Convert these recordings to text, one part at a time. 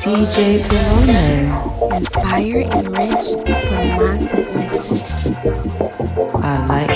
DJ Delano. Inspire, enrich the mindset mixes. I like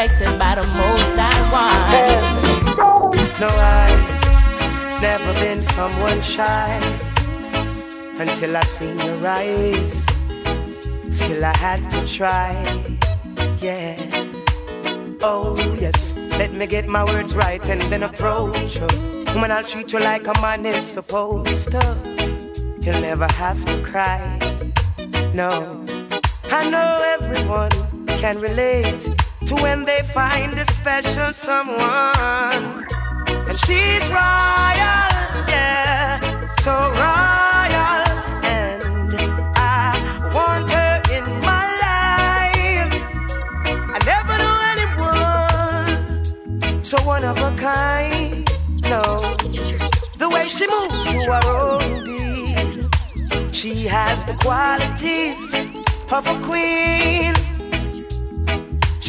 protected by the most I want. No, I've never been someone shy until I seen your eyes. Still, I had to try, yeah. Oh, yes, let me get my words right and then approach you. Woman, I'll treat you like a man is supposed to. You'll never have to cry, no. I know everyone can relate to when they find a special someone. And she's royal, yeah, so royal. And I want her in my life. I never know anyone so one of a kind. No, the way she moves to her own beat, she has the qualities of a queen.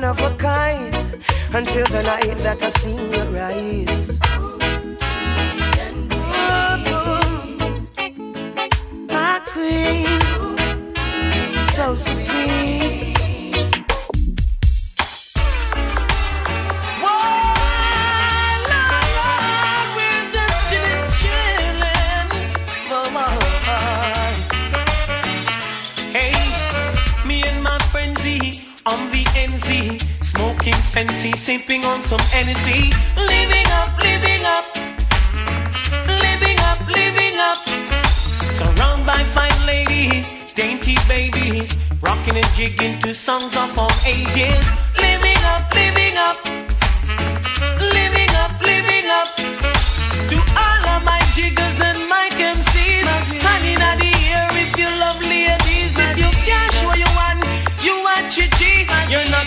One of a kind until the night that I seen your eyes. Oh, oh. my queen so supreme. The smoking fancy, sipping on some energy, living up, living up, living up, living up, surrounded by fine ladies dainty babies, rocking and jigging to songs of all ages. Living up, living up, living up, living up. To all of my jiggers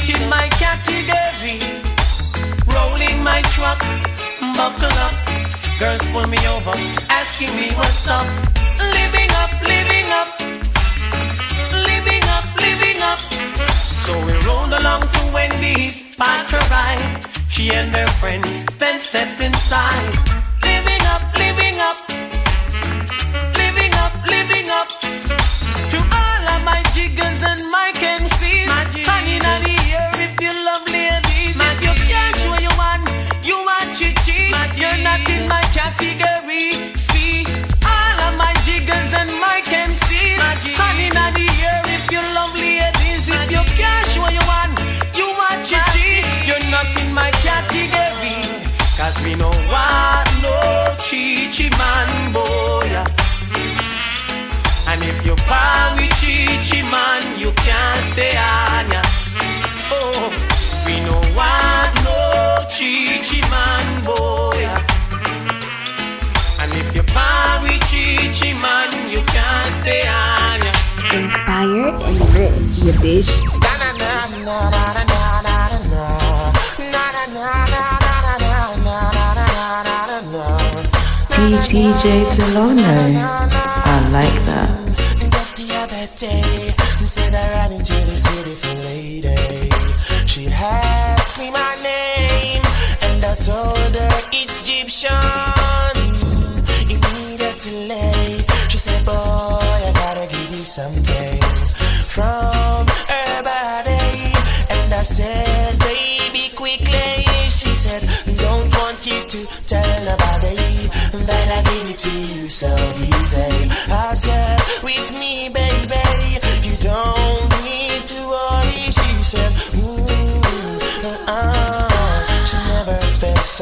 in my category. Rolling my truck, buckle up. Girls pull me over, asking me what's up. Living up, living up living up. Living up. So we rolled along to Wendy's, parked ride. She and her friends then stepped inside. Living up, living up, living up, living up. To all of my jiggers and my Cause we no want no chichi man boy And if you par with chichi man you can't stay on ya. Oh, we no want no chichi man boy And if you par with chichi man you can't stay on ya. Inspired and rich, your bitch. DJ Delano. I like that. Just the other day, I said I ran into this beautiful lady. She asked me my name, and I told her it's Egyptian.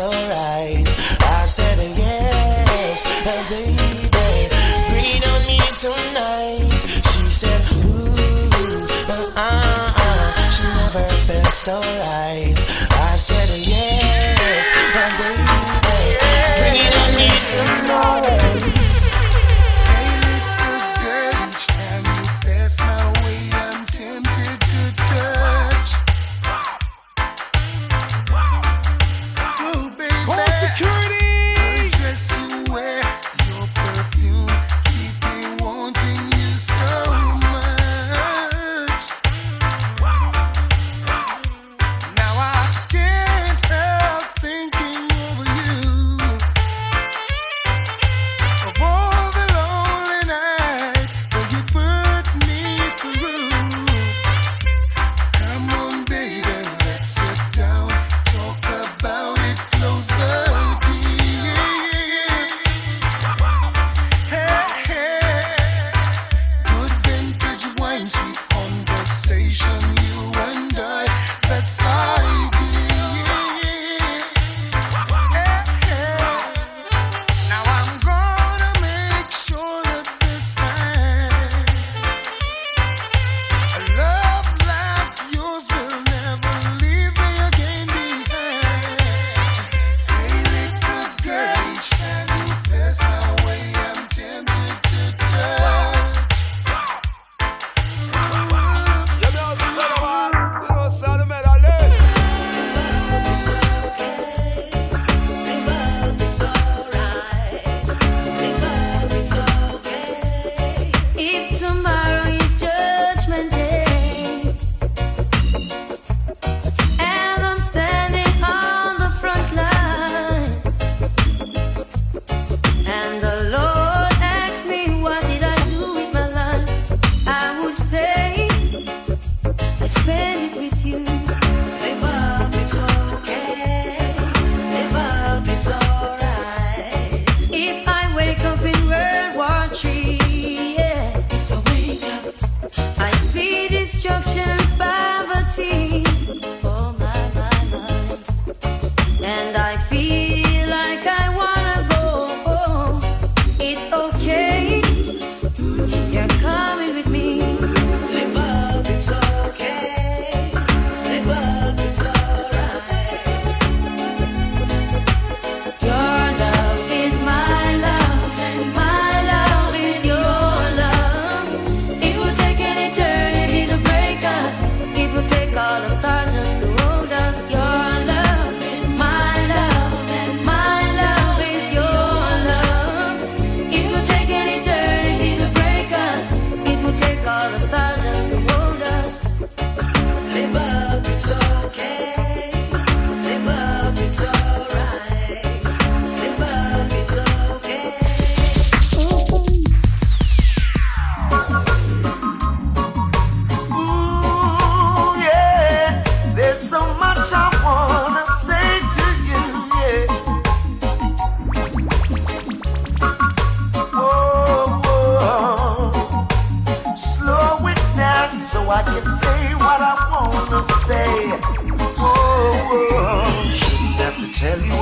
alright. I said yes, a baby. Breathe on me tonight. She said, ooh, uh, uh, uh. She never felt so right. I said yes, a baby. Breathe on me tonight.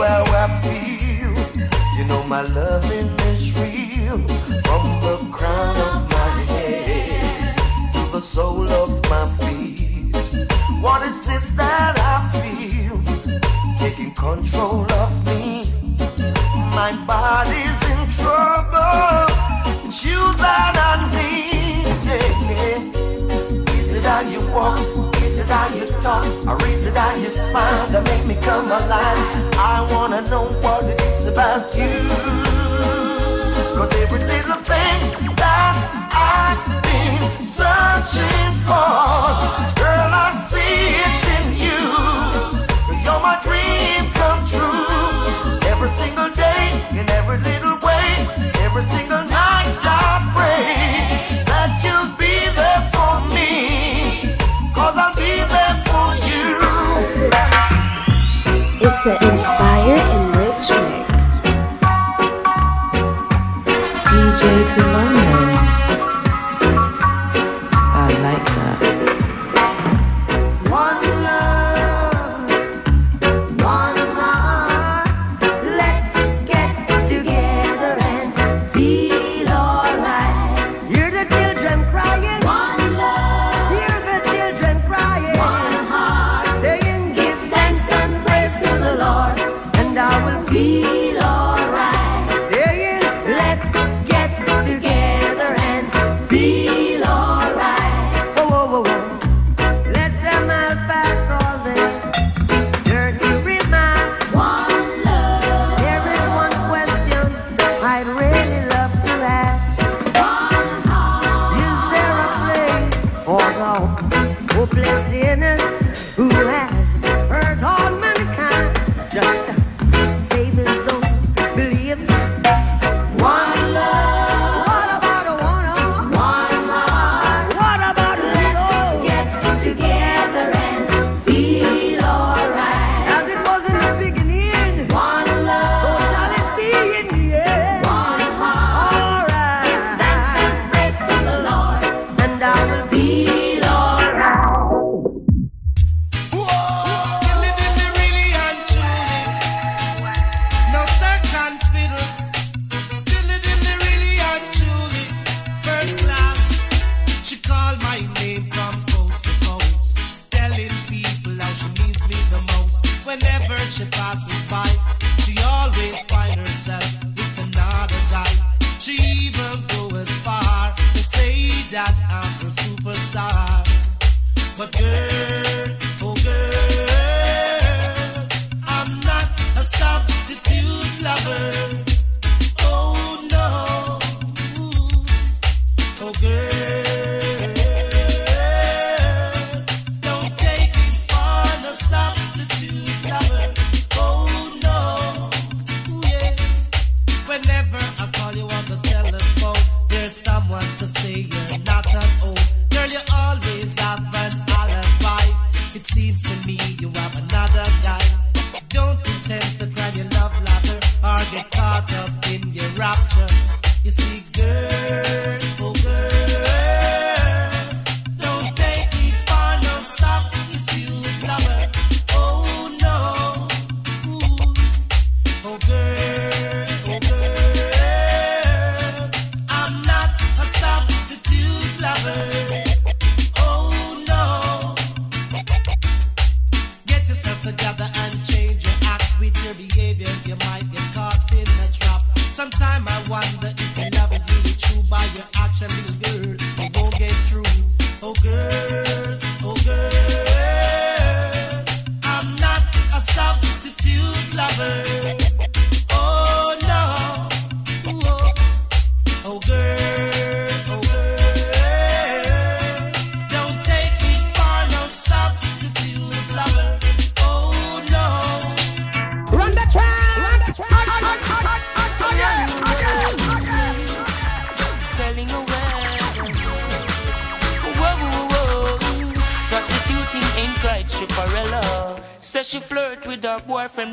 how I feel. You know my loving is real. From the crown of my head to the sole of my feet. What is this that I feel? Taking control of me. My body's in trouble. It's you that I need. Yeah, yeah. Is it how you want? it how you talk, I raise it you smile, that make me come alive. I wanna know what it is about you. Cause every little thing that I've been searching for, girl, I see it in you. You're my dream come true. Every single day, in every little way, every single night I pray. to InspirEnrich Mix. DJ Timone.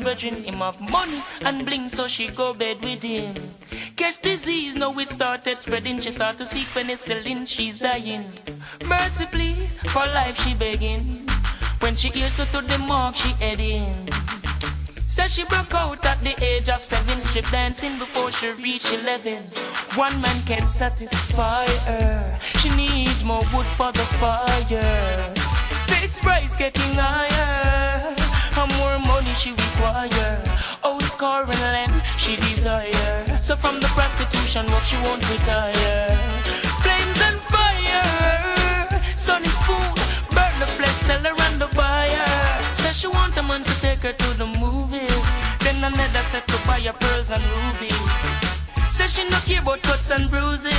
Drinking him up money and bling, so she go bed with him. Catch disease, now it started spreading. She start to seek penicillin, she's dying. Mercy, please, for life she begging. When she hears her to the mark, she heading. Says she broke out at the age of seven, strip dancing before she reached eleven. One man can satisfy her. She needs more wood for the fire. Six price getting higher and more money she require. Oh, score and lend she desire. So from the prostitution work she won't retire. Flames and fire, Sunny Spoon burn the flesh, sell and the buyer. Says she want a man to take her to the movies. Then another set to buy her pearls and rubies. Says she no care about cuts and bruises.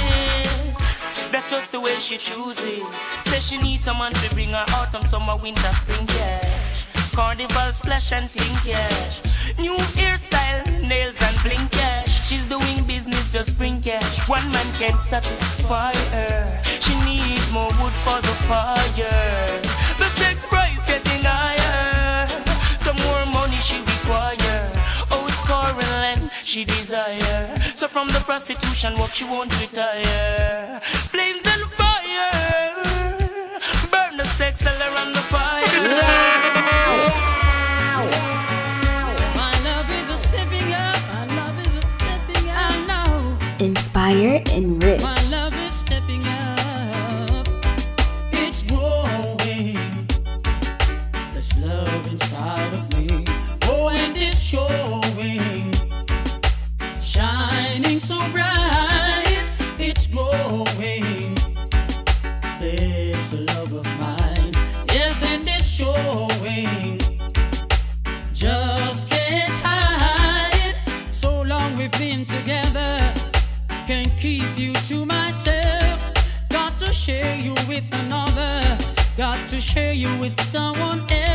That's just the way she chooses. Says she needs someone to bring her autumn, summer, winter, spring, yeah. Carnival splash and sling cash. New hairstyle, nails and bling cash. She's doing business, just bring cash. One man can't satisfy her. She needs more wood for the fire. The sex price getting higher. Some more money she require. Oh, scoring land she desire. So from the prostitution work she won't retire. Flames and fire. Burn the sex, tell her I'm the fire. My love is a stepping up. My love is a stepping up. I know. Inspired and rich. My love is stepping up. It's growing. This love inside of me. Oh, and it's showing. Shining so bright. To share you with someone else.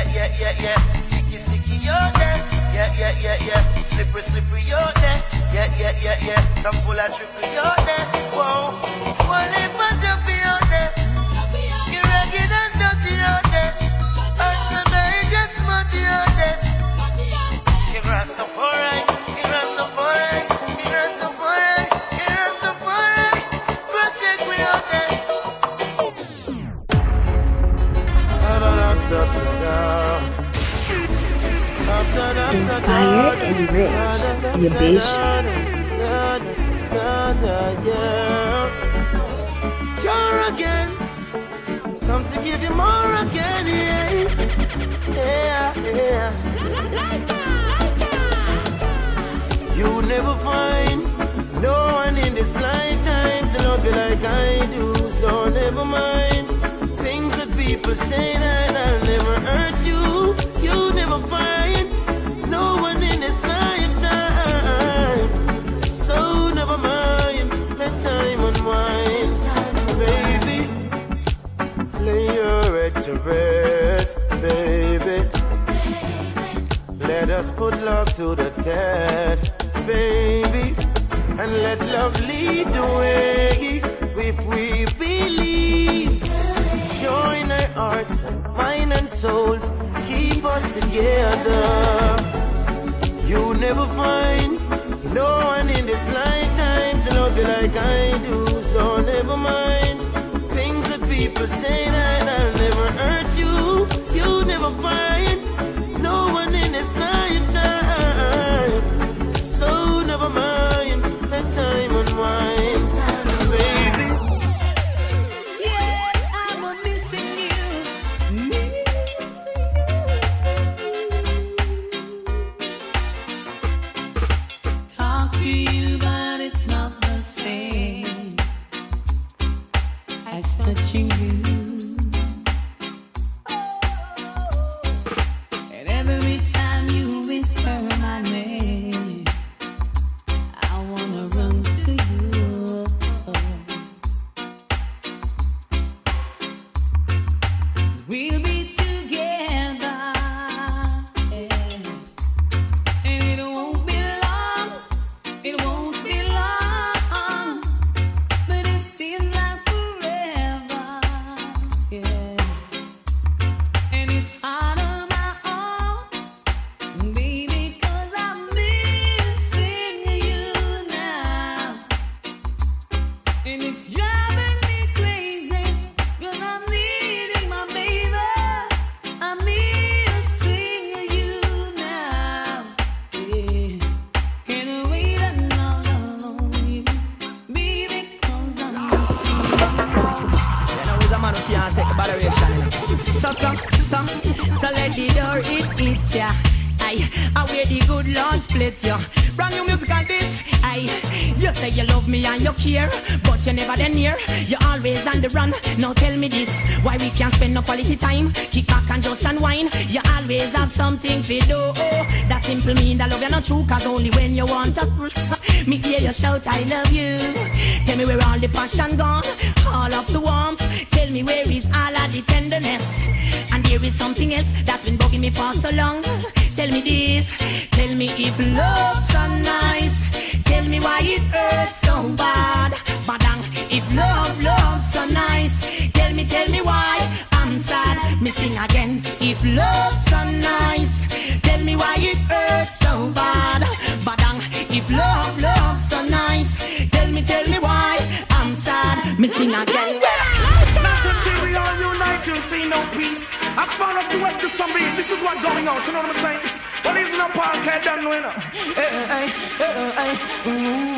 Yeah, yeah, yeah, yeah. Sticky, sticky out there. Yeah, yeah, yeah, yeah. Slippery, slippery out there. Yeah, yeah, yeah, yeah. Some full of trickery out there. Whoa. One lip and dumpy out there. You're ragged and dirty there. And some night and smutty there. You're Rastafari. You're Rastafari. Inspired and rich. Your bitch. You're again. Come to give you more again. Yeah, yeah, yeah. You never find no one in this lifetime to love you like I do. So never mind things that people say that I'll never hurt you. You never find baby. Let us put love to the test, baby. And let love lead the way if we believe. Join our hearts and mind and souls, keep us together. You'll never find no one in this lifetime to love you like I do. So never mind people say that I'll never hurt you. You never find it hurts so bad. Badang, if love, love's so nice. Tell me, tell me why I'm sad. Me sing again. If love's so nice. Tell me why it hurts so bad. Badang, if love, love's so nice. Tell me, tell me why I'm sad. Me sing again. You'll see no peace. As far as the west from me, this is what going on. You know what I'm saying? Well, it's no park, I don't know. Hey, hey, hey, hey,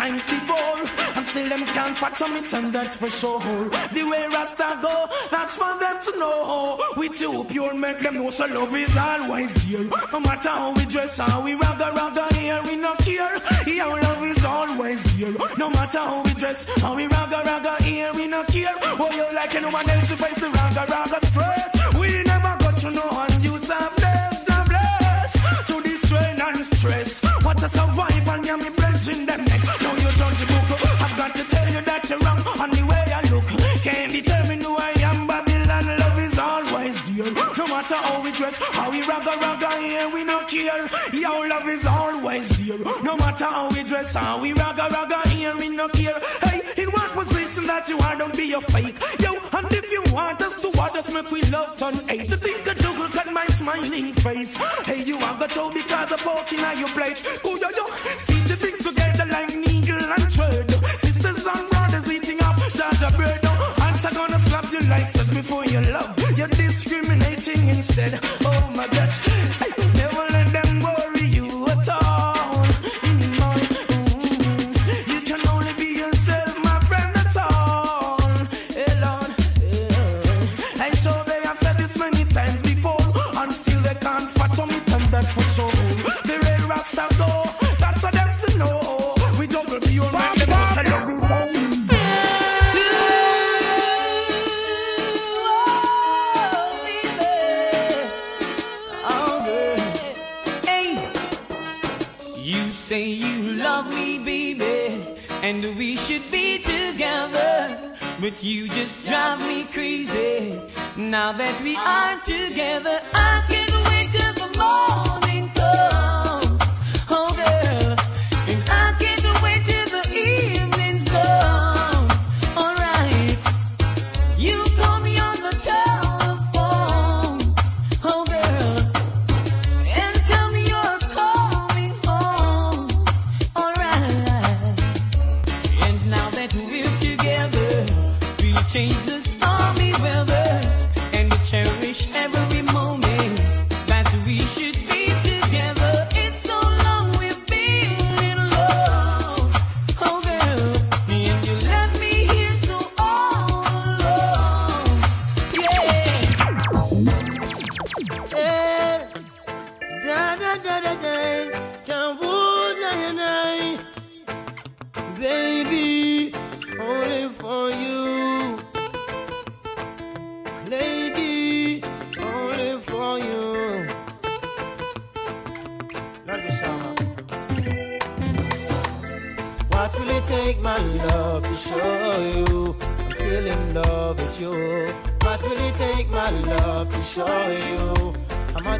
times before. And still them can't fathom it, and that's for sure. The way Rasta go, that's for them to know. We too pure make them know so love is always dear. No matter how we dress, how we ragga ragga here, we not care. Yeah, love is always dear. No matter how we dress, how we ragga ragga here, we not care. Oh, you like anyone else to face the ragga ragga stress. We never got to know and you blessed, are blessed to the strain and stress. What a survival, yeah, me bridging them that you're wrong on the way I look. Can't determine who I am, Babylon. Love is always dear. No matter how we dress, how we ragga ragga here, we no care. Your love is always dear. No matter how we dress, how we ragga ragga here, we no care. Hey, in what position that you are, don't be a fake. Yo, and if you want us to what us make we love turn hate. To think a joke, look at my smiling face. Hey, you are got to because of walking on your plate. Go yo yo, stitch your things together like needle and thread. Like such before your love. You're discriminating instead. Oh my gosh, But you just drive me crazy. Now that we are together, I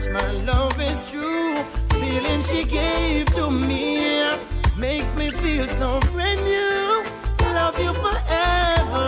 much my love is true? Feeling she gave to me makes me feel so brand new. Love you forever,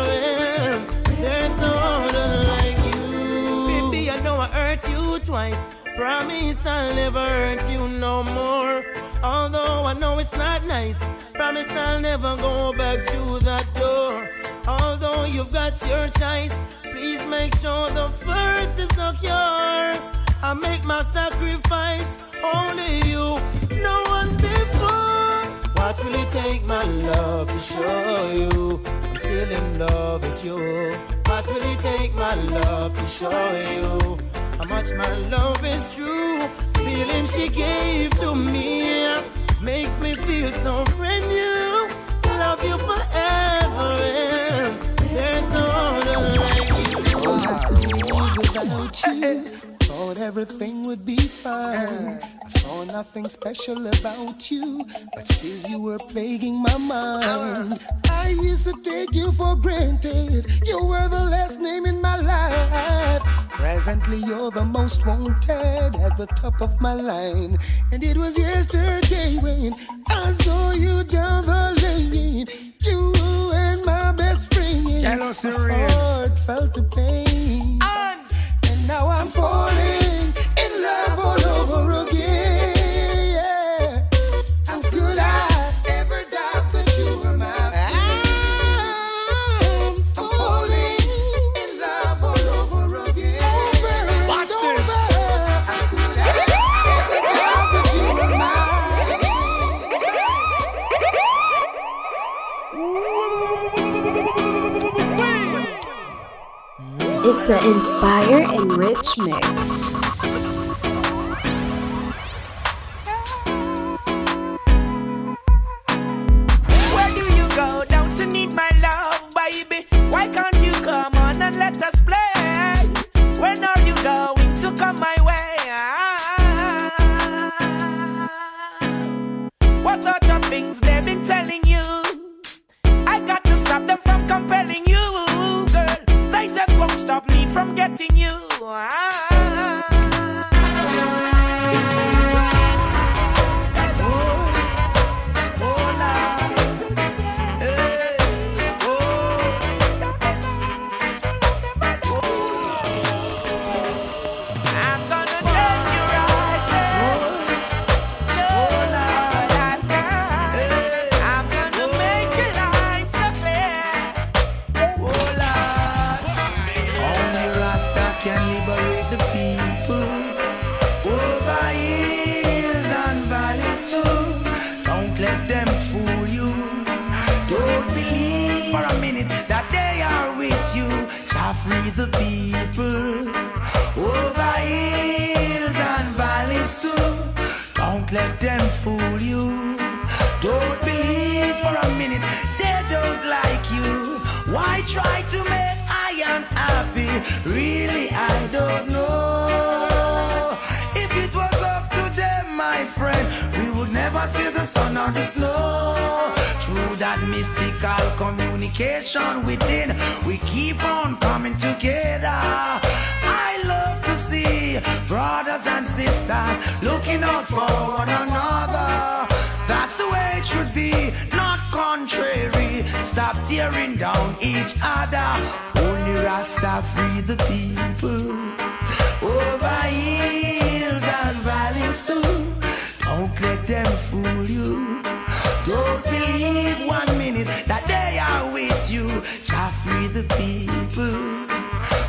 and there's no other like you. Baby, I know I hurt you twice. Promise I'll never hurt you no more. Although I know it's not nice, promise I'll never go back to that door. Although you've got your choice, please make sure the first is secure. I make my sacrifice only you, no one before. What will it take, my love, to show you I'm still in love with you? What will it take, my love, to show you how much my love is true? Feeling she gave to me makes me feel so brand new. Love you forever, and there's no other like you. Eh, eh. Thought everything would be fine. I saw nothing special about you, but still you were plaguing my mind. I used to take you for granted. You were the last name in my life. Presently, you're the most wanted at the top of my line. And it was yesterday when I saw you down the lane. You and my best friend. Jealousy My heart felt the pain. Now I'm falling in love all over again. The Inspire and Rich Mix. Stop tearing down each other. Only Rasta free the people. Over hills and valleys too. Don't let them fool you. Don't believe one minute that they are with you. Shall free the people.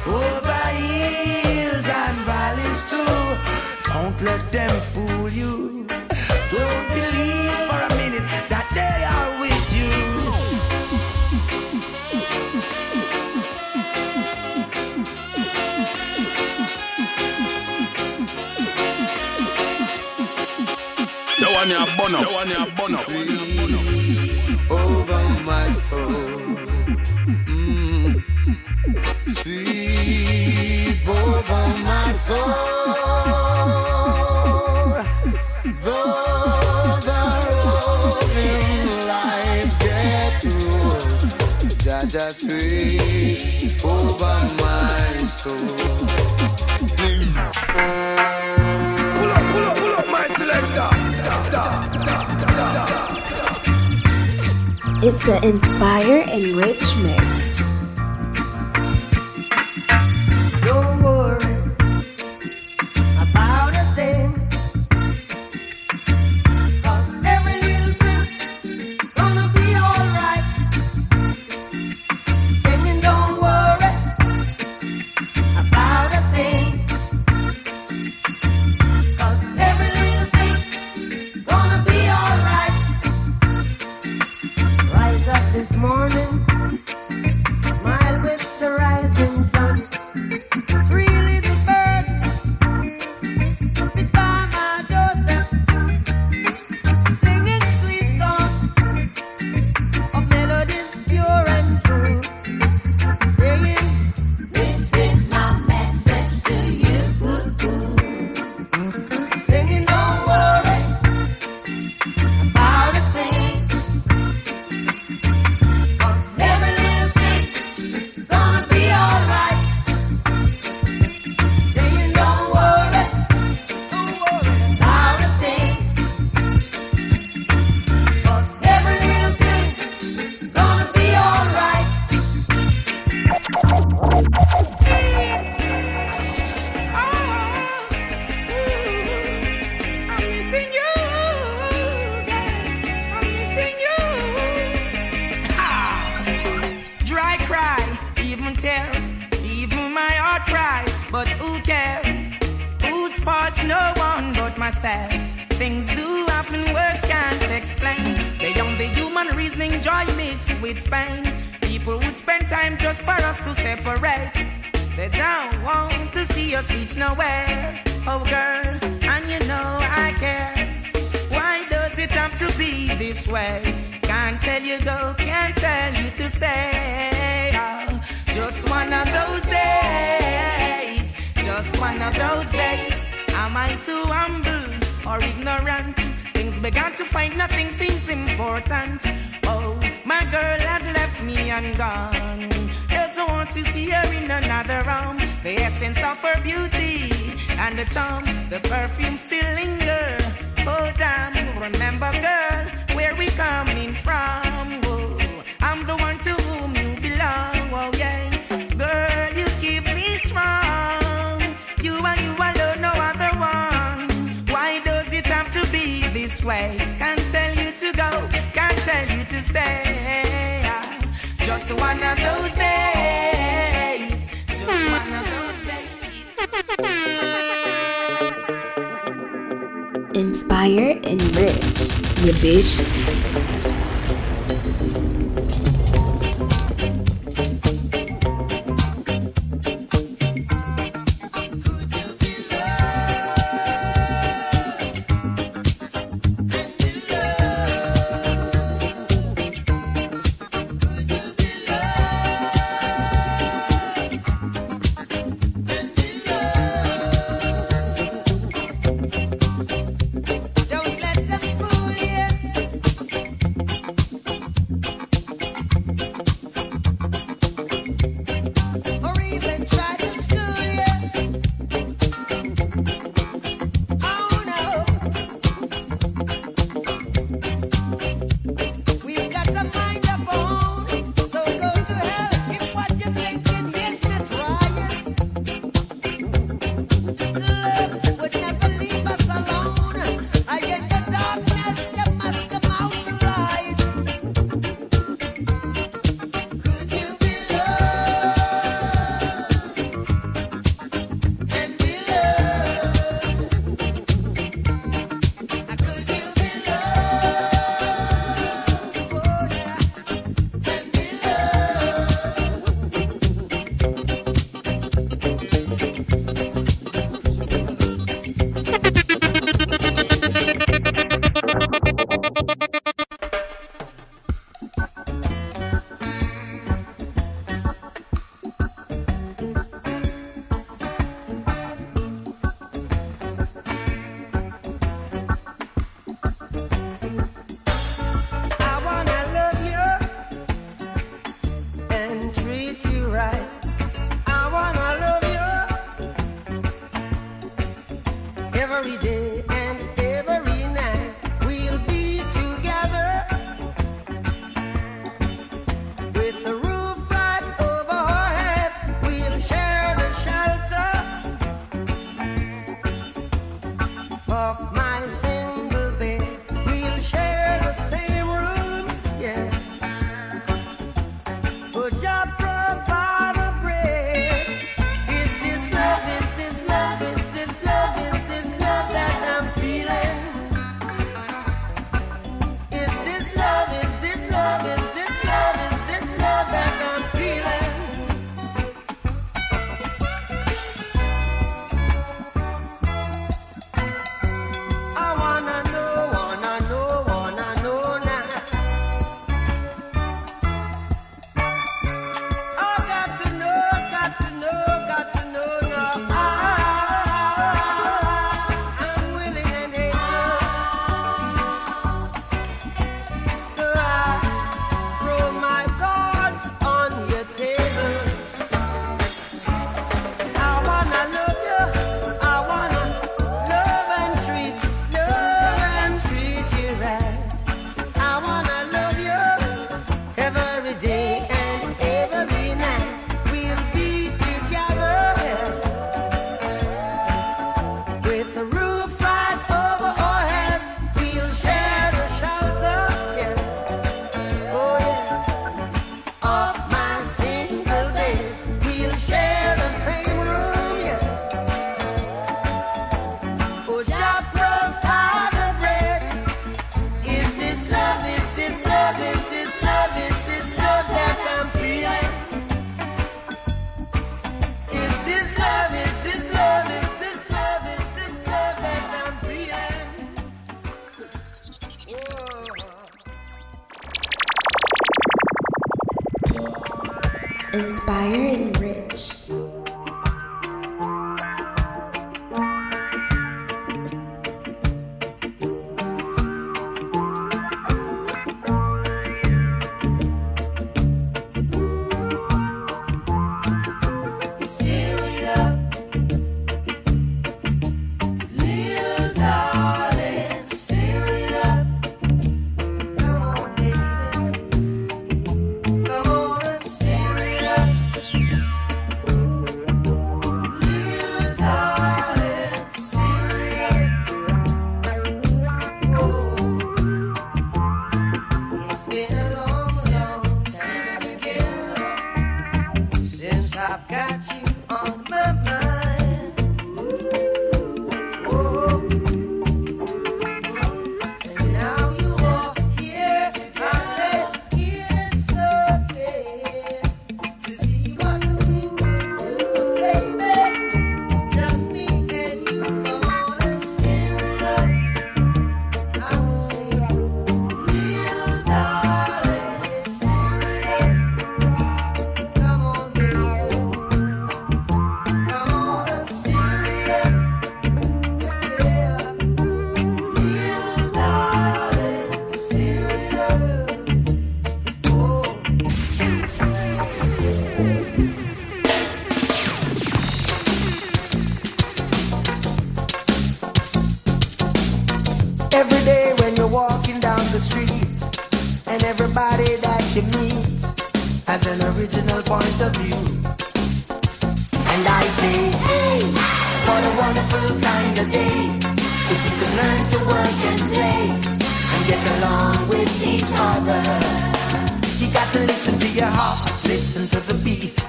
Over hills and valleys too. Don't let them fool you. Don't believe for a minute that they are with you. One burn up. The one you burn up. over my soul. Mm. Sweep over my soul. Those are rolling life gets rolled. Jah Jah sweep over my soul. Pull It's the InspirEnrich Mix. Reach nowhere. Oh, girl, and you know I care. Why does it have to be this way? Can't tell you go, can't tell you to stay. Oh, just one of those days, just one of those days. Am I too humble or ignorant? Things began to find nothing seems important. Oh, my girl had left me and gone. To see her in another room. The essence of her beauty and the charm, the perfume still linger. Oh damn, remember girl, where we coming from? Oh, I'm the one to whom you belong. Oh yeah, girl, you keep me strong. You and you alone, no other one. Why does it have to be this way? Can't tell you to go, can't tell you to stay. Just one of those days. Inspire, and enrich, your bitch.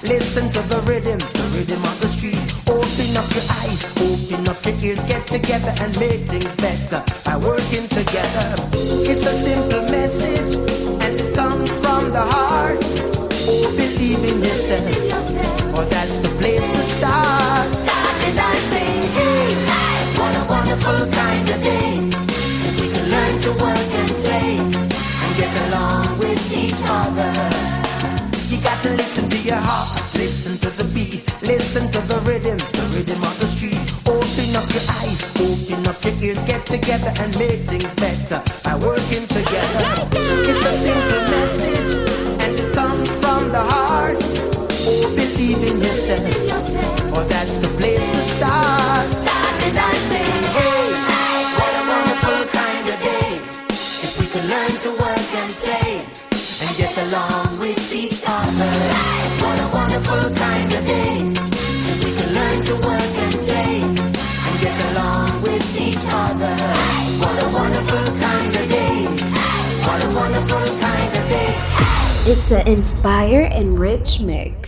Listen to the rhythm, the rhythm of the street. Open up your eyes, open up your ears, get together and make things your heart. Listen to the beat, listen to the rhythm, the rhythm of the street. Open up your eyes, open up your ears, get together and make things better by working together. It's a simple message, and it comes from the heart. Oh, believe in yourself. is the Inspire Enrich Mix.